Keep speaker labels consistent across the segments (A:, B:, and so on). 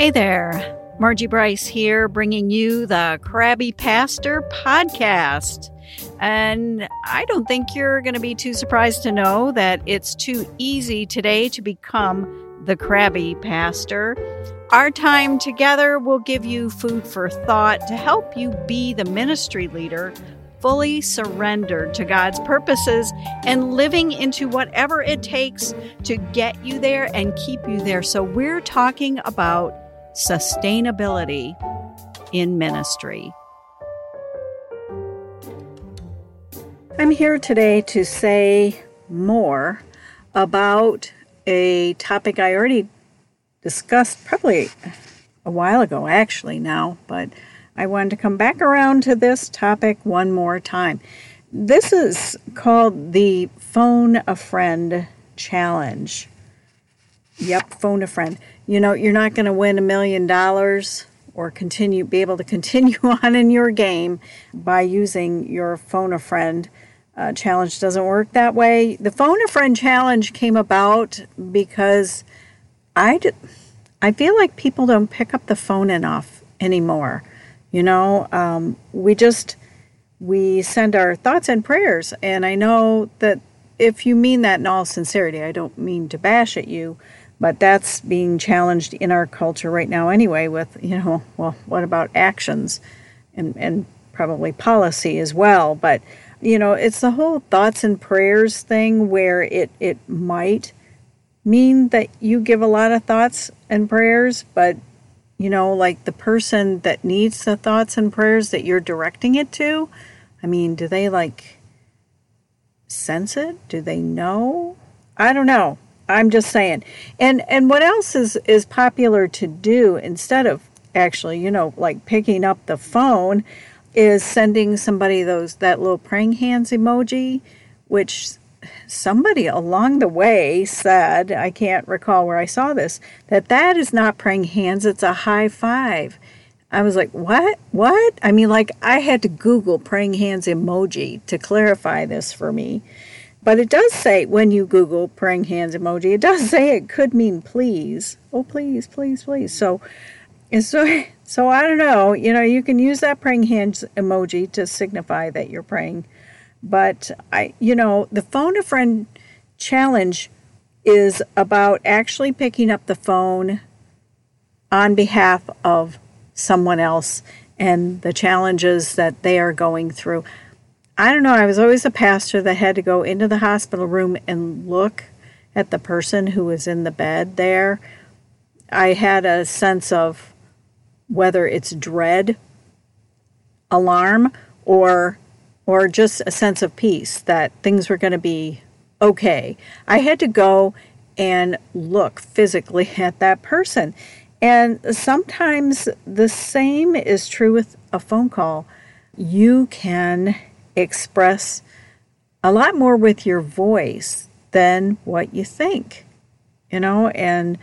A: Hey there, Margie Bryce here, bringing you the Crabby Pastor podcast. And I don't think you're going to be too surprised to know that it's too easy today to become the Crabby Pastor. Our time together will give you food for thought to help you be the ministry leader fully surrendered to God's purposes and living into whatever it takes to get you there and keep you there. So, we're talking about sustainability in ministry. I'm here today to say more about a topic I already discussed probably a while ago, actually, now, but I wanted to come back around to this topic one more time. This is called the Phone a Friend Challenge. Yep, phone a friend. You know, you're not going to win a million dollars or continue be able to continue on in your game by using your phone a friend uh, challenge doesn't work that way. The phone a friend challenge came about because I I feel like people don't pick up the phone enough anymore. You know, um, we just we send our thoughts and prayers, and I know that if you mean that in all sincerity, I don't mean to bash at you, but that's being challenged in our culture right now anyway. With you know, well, what about actions, and and probably policy as well, but you know, it's the whole thoughts and prayers thing where it it might mean that you give a lot of thoughts and prayers, but you know, like the person that needs the thoughts and prayers that you're directing it to, I mean, do they like sense it? Do they know? I don't know. I'm just saying. And and what else is is popular to do instead of actually, you know, like picking up the phone is sending somebody those that little praying hands emoji, which somebody along the way said, I can't recall where I saw this, that that is not praying hands, it's a high five. I was like, what? What? I mean, like, I had to Google praying hands emoji to clarify this for me. But it does say, when you Google praying hands emoji, it does say it could mean please. Oh, please, please, please. So, so, so I don't know. You know, you can use that praying hands emoji to signify that you're praying but I, you know, the phone a friend challenge is about actually picking up the phone on behalf of someone else and the challenges that they are going through. I don't know, I was always a pastor that had to go into the hospital room and look at the person who was in the bed there. I had a sense of whether it's dread, alarm, or or just a sense of peace that things were going to be okay. I had to go and look physically at that person. And sometimes the same is true with a phone call. You can express a lot more with your voice than what you think, you know, and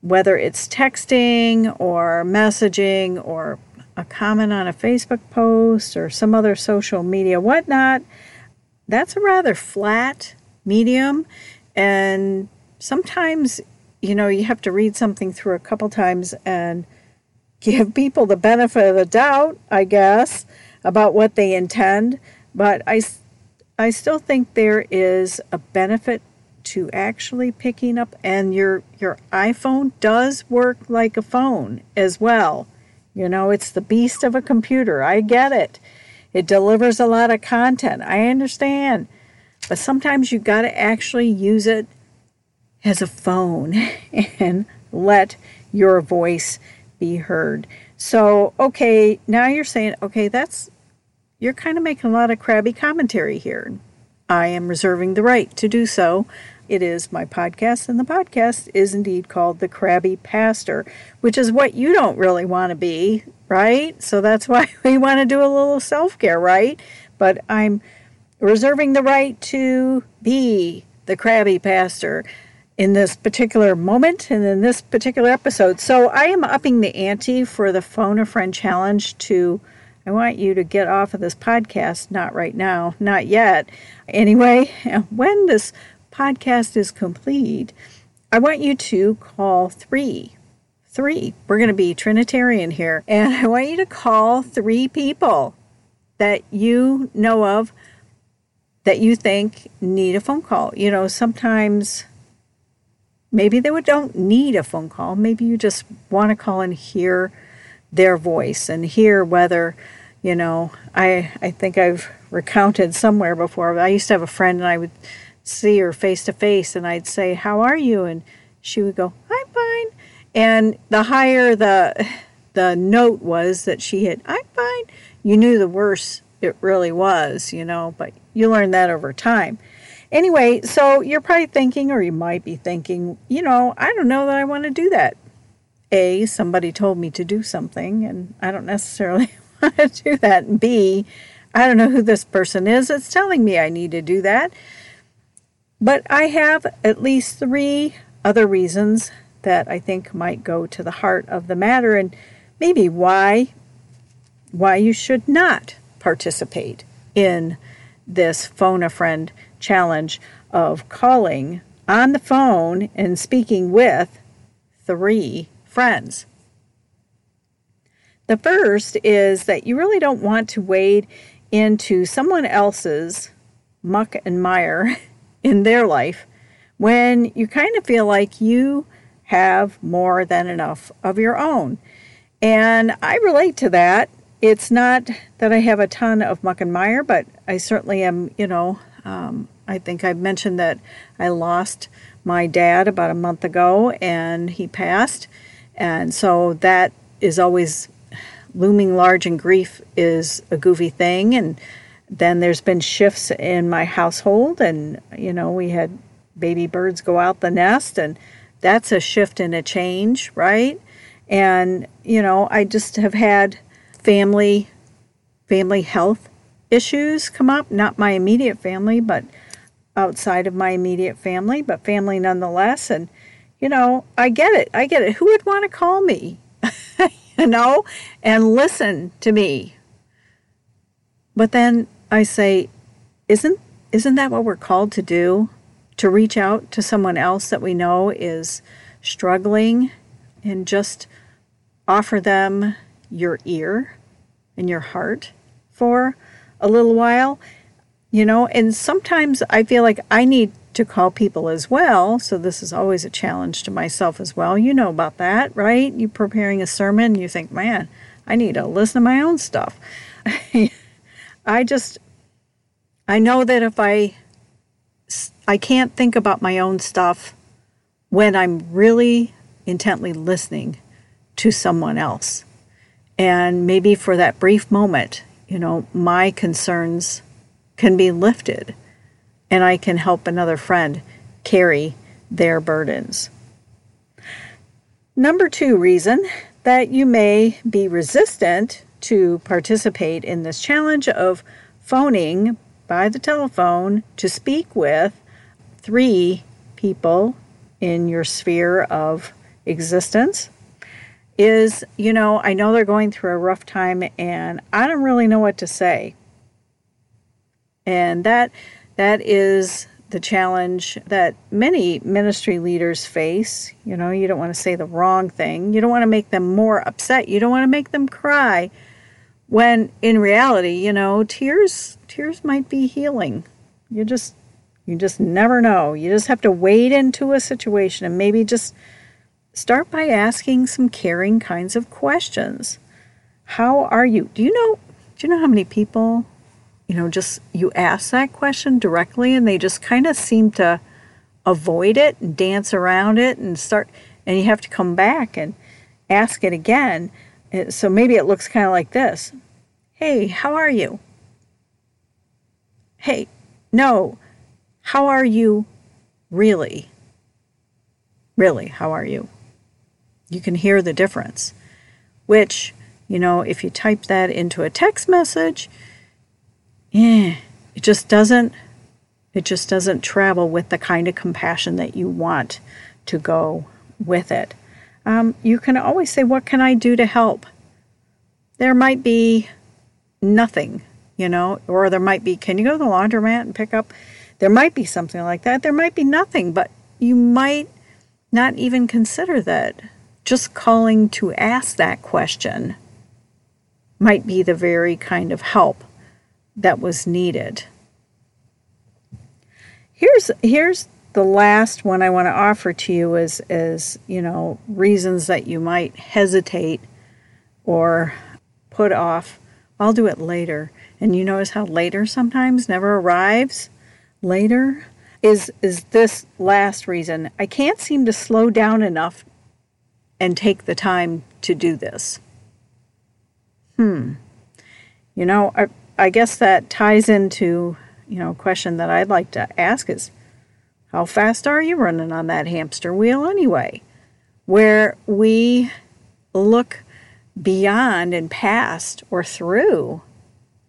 A: whether it's texting or messaging or a comment on a Facebook post or some other social media, whatnot, that's a rather flat medium. And sometimes, you know, you have to read something through a couple times and give people the benefit of the doubt, I guess, about what they intend. But I, I still think there is a benefit to actually picking up and your your iPhone does work like a phone as well. You know, it's the beast of a computer. I get it. It delivers a lot of content. I understand. But sometimes you got to actually use it as a phone and let your voice be heard. So, okay, now you're saying, okay, that's, you're kind of making a lot of crabby commentary here. I am reserving the right to do so it is my podcast, and the podcast is indeed called The Crabby Pastor, which is what you don't really want to be, right? So that's why we want to do a little self care, right? But I'm reserving the right to be the Crabby Pastor in this particular moment and in this particular episode. So I am upping the ante for the Phone a Friend Challenge to. I want you to get off of this podcast, not right now, not yet. Anyway, when this podcast is complete, I want you to call three, three. We're going to be Trinitarian here. And I want you to call three people that you know of that you think need a phone call. You know, sometimes maybe they don't need a phone call. Maybe you just want to call and hear their voice and hear whether, you know, I I think I've recounted somewhere before. I used to have a friend and I would see her face to face and I'd say, "How are you?" and she would go, "I'm fine." And the higher the the note was that she hit, "I'm fine," you knew the worse it really was, you know, but you learn that over time. Anyway, so you're probably thinking, or you might be thinking, you know, I don't know that I want to do that. A, somebody told me to do something, and I don't necessarily want to do that. And B, I don't know who this person is that's telling me I need to do that. But I have at least three other reasons that I think might go to the heart of the matter and maybe why why you should not participate in this phone a friend challenge of calling on the phone and speaking with three friends. The first is that you really don't want to wade into someone else's muck and mire in their life when you kind of feel like you have more than enough of your own. And I relate to that it's not that I have a ton of muck and mire, but I certainly am, you know, um, I think I mentioned that I lost my dad about a month ago and he passed. And so that is always looming large and grief is a goofy thing. And then there's been shifts in my household and, you know, we had baby birds go out the nest and that's a shift and a change, right? And, you know, I just have had family family health issues come up, not my immediate family, but outside of my immediate family, but family nonetheless. And, you know, I get it. I get it. Who would want to call me, you know, and listen to me? But then I say, isn't isn't that what we're called to do? To reach out to someone else that we know is struggling and just offer them your ear and your heart for a little while, you know, and sometimes I feel like I need to call people as well. So this is always a challenge to myself as well. You know about that, right? You preparing a sermon, you think, man, I need to listen to my own stuff. I just, I know that if I, I can't think about my own stuff when I'm really intently listening to someone else. And maybe for that brief moment, you know, my concerns can be lifted and I can help another friend carry their burdens. Number two reason that you may be resistant to participate in this challenge of phoning by the telephone to speak with three people in your sphere of existence is, you know, I know they're going through a rough time and I don't really know what to say. And that that is the challenge that many ministry leaders face. You know, you don't want to say the wrong thing. You don't want to make them more upset. You don't want to make them cry. When in reality, you know, tears tears might be healing. You just you just never know. You just have to wade into a situation and maybe just Start by asking some caring kinds of questions. How are you? Do you know do you know how many people, you know, just you ask that question directly and they just kind of seem to avoid it and dance around it and start and you have to come back and ask it again. Eh, so maybe it looks kind of like this. Hey, how are you? Hey, no. How are you really? Really, how are you? You can hear the difference, which, you know, if you type that into a text message, yeah, it just doesn't it just doesn't travel with the kind of compassion that you want to go with it. Um, you can always say, What can I do to help? There might be nothing, you know, or there might be, Can you go to the laundromat and pick up? There might be something like that. There might be nothing, but you might not even consider that just calling to ask that question might be the very kind of help that was needed. Here's here's the last one I want to offer to you is is, you know, reasons that you might hesitate or put off. I'll do it later. And you notice how later sometimes never arrives? Later is is this last reason. I can't seem to slow down enough and take the time to do this. Hmm. You know, I, I guess that ties into, you know, a question that I'd like to ask is how fast are you running on that hamster wheel anyway? Where we look beyond and past or through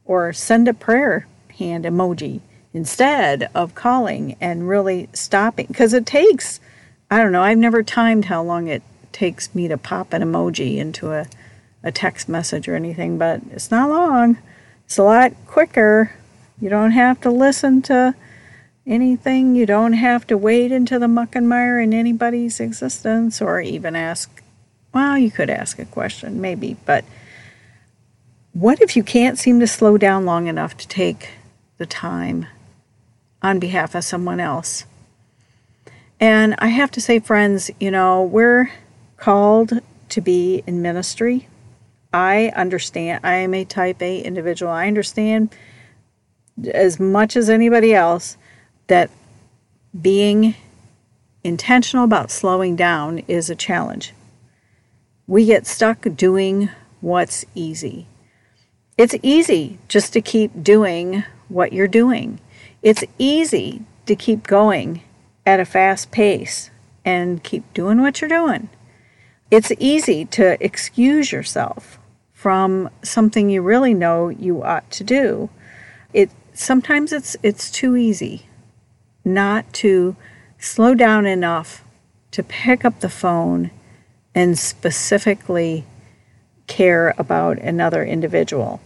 A: or send a prayer hand emoji instead of calling and really stopping because it takes I don't know, I've never timed how long it takes me to pop an emoji into a, a text message or anything, but it's not long. It's a lot quicker. You don't have to listen to anything. You don't have to wade into the muck and mire in anybody's existence or even ask, well, you could ask a question, maybe, but what if you can't seem to slow down long enough to take the time on behalf of someone else? And I have to say, friends, you know, we're called to be in ministry. I understand, I am a type A individual. I understand as much as anybody else that being intentional about slowing down is a challenge. We get stuck doing what's easy. It's easy just to keep doing what you're doing. It's easy to keep going at a fast pace and keep doing what you're doing. It's easy to excuse yourself from something you really know you ought to do. It sometimes it's it's too easy not to slow down enough to pick up the phone and specifically care about another individual.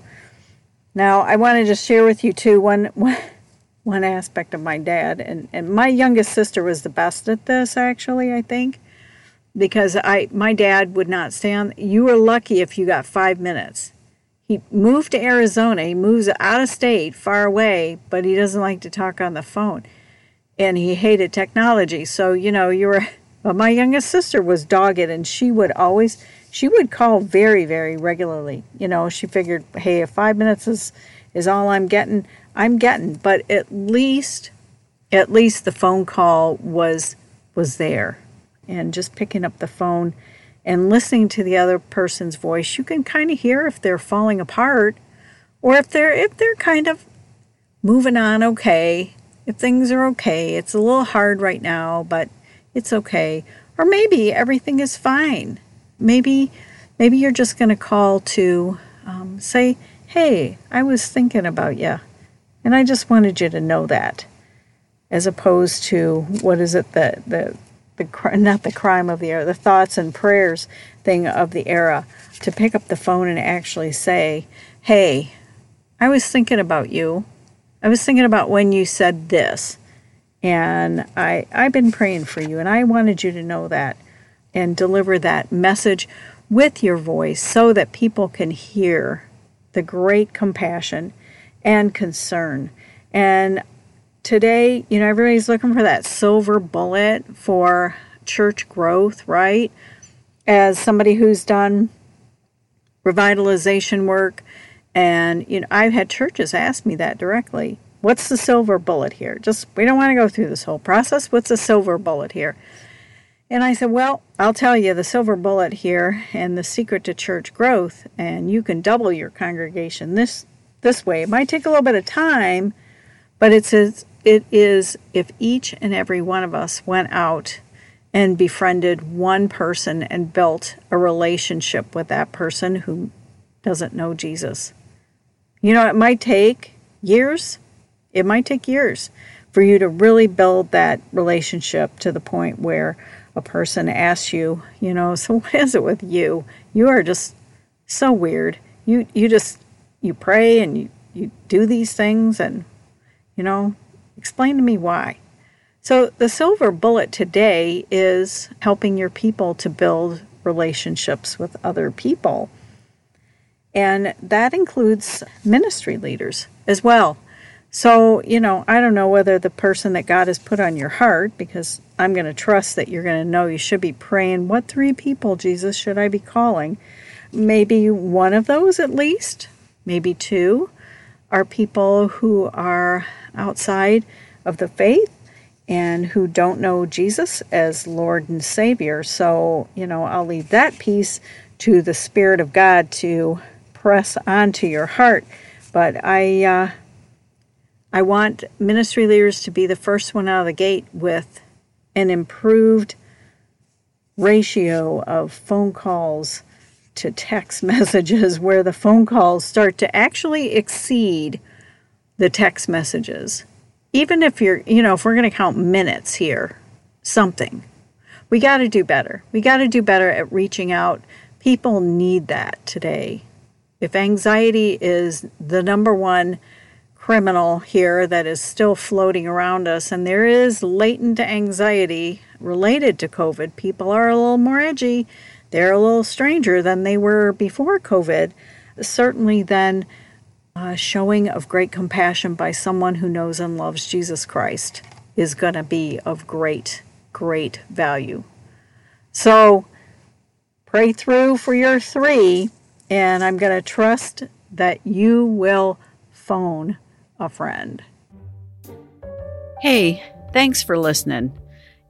A: Now, I want to just share with you too one one, one aspect of my dad and, and my youngest sister was the best at this actually, I think. Because I my dad would not stand. you were lucky if you got 5 minutes. He moved to Arizona. He moves out of state, far away, but he doesn't like to talk on the phone and he hated technology. So, you know, you were, well, my youngest sister was dogged and she would always, she would call very, very regularly. You know, she figured, hey, if five minutes is, is all I'm getting, I'm getting. But at least, at least the phone call was, was there. And just picking up the phone and listening to the other person's voice, you can kind of hear if they're falling apart or if they're, if they're kind of moving on okay if things are okay. It's a little hard right now, but it's okay. Or maybe everything is fine. Maybe maybe you're just going to call to um, say, "Hey, I was thinking about you, and I just wanted you to know that," as opposed to what is it that the the not the crime of the era, the thoughts and prayers thing of the era, to pick up the phone and actually say, "Hey, I was thinking about you. I was thinking about when you said this, and I I've been praying for you, and I wanted you to know that and deliver that message with your voice so that people can hear the great compassion and concern. And today, you know, everybody's looking for that silver bullet for church growth, right? As somebody who's done revitalization work, and you know, I've had churches ask me that directly. What's the silver bullet here? Just we don't want to go through this whole process. What's the silver bullet here? And I said, Well, I'll tell you the silver bullet here and the secret to church growth, and you can double your congregation this this way. It might take a little bit of time, but it's it is if each and every one of us went out and befriended one person and built a relationship with that person who doesn't know Jesus. You know, it might take years, it might take years for you to really build that relationship to the point where a person asks you, you know, so what is it with you? You are just so weird. You you just you pray and you, you do these things and you know, explain to me why. So the silver bullet today is helping your people to build relationships with other people. And that includes ministry leaders as well. So, you know, I don't know whether the person that God has put on your heart, because I'm going to trust that you're going to know you should be praying, what three people, Jesus, should I be calling? Maybe one of those at least, maybe two, are people who are outside of the faith and who don't know Jesus as Lord and Savior. So, you know, I'll leave that piece to the Spirit of God to press onto your heart. But I, uh, I want ministry leaders to be the first one out of the gate with an improved ratio of phone calls to text messages where the phone calls start to actually exceed the text messages. Even if you're, you know, if we're going to count minutes here, something. We got to do better. We got to do better at reaching out. People need that today. If anxiety is the number one criminal here that is still floating around us, and there is latent anxiety related to COVID. People are a little more edgy, they're a little stranger than they were before COVID. Certainly, then, uh, showing of great compassion by someone who knows and loves Jesus Christ is going to be of great, great value. So, pray through for your three, and I'm going to trust that you will phone a friend.
B: Hey, thanks for listening.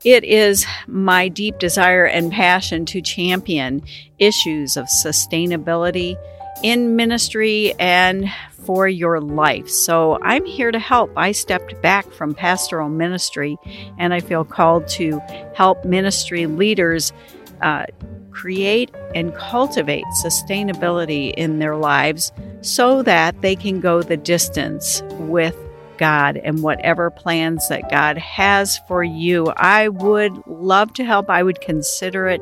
B: It is my deep desire and passion to champion issues of sustainability in ministry and for your life. So I'm here to help. I stepped back from pastoral ministry and I feel called to help ministry leaders uh, create and cultivate sustainability in their lives so that they can go the distance with God and whatever plans that God has for you. I would love to help. I would consider it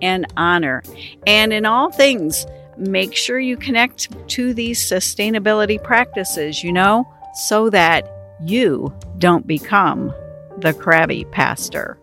B: an honor. And in all things, make sure you connect to these sustainability practices, you know, so that you don't become the crabby pastor.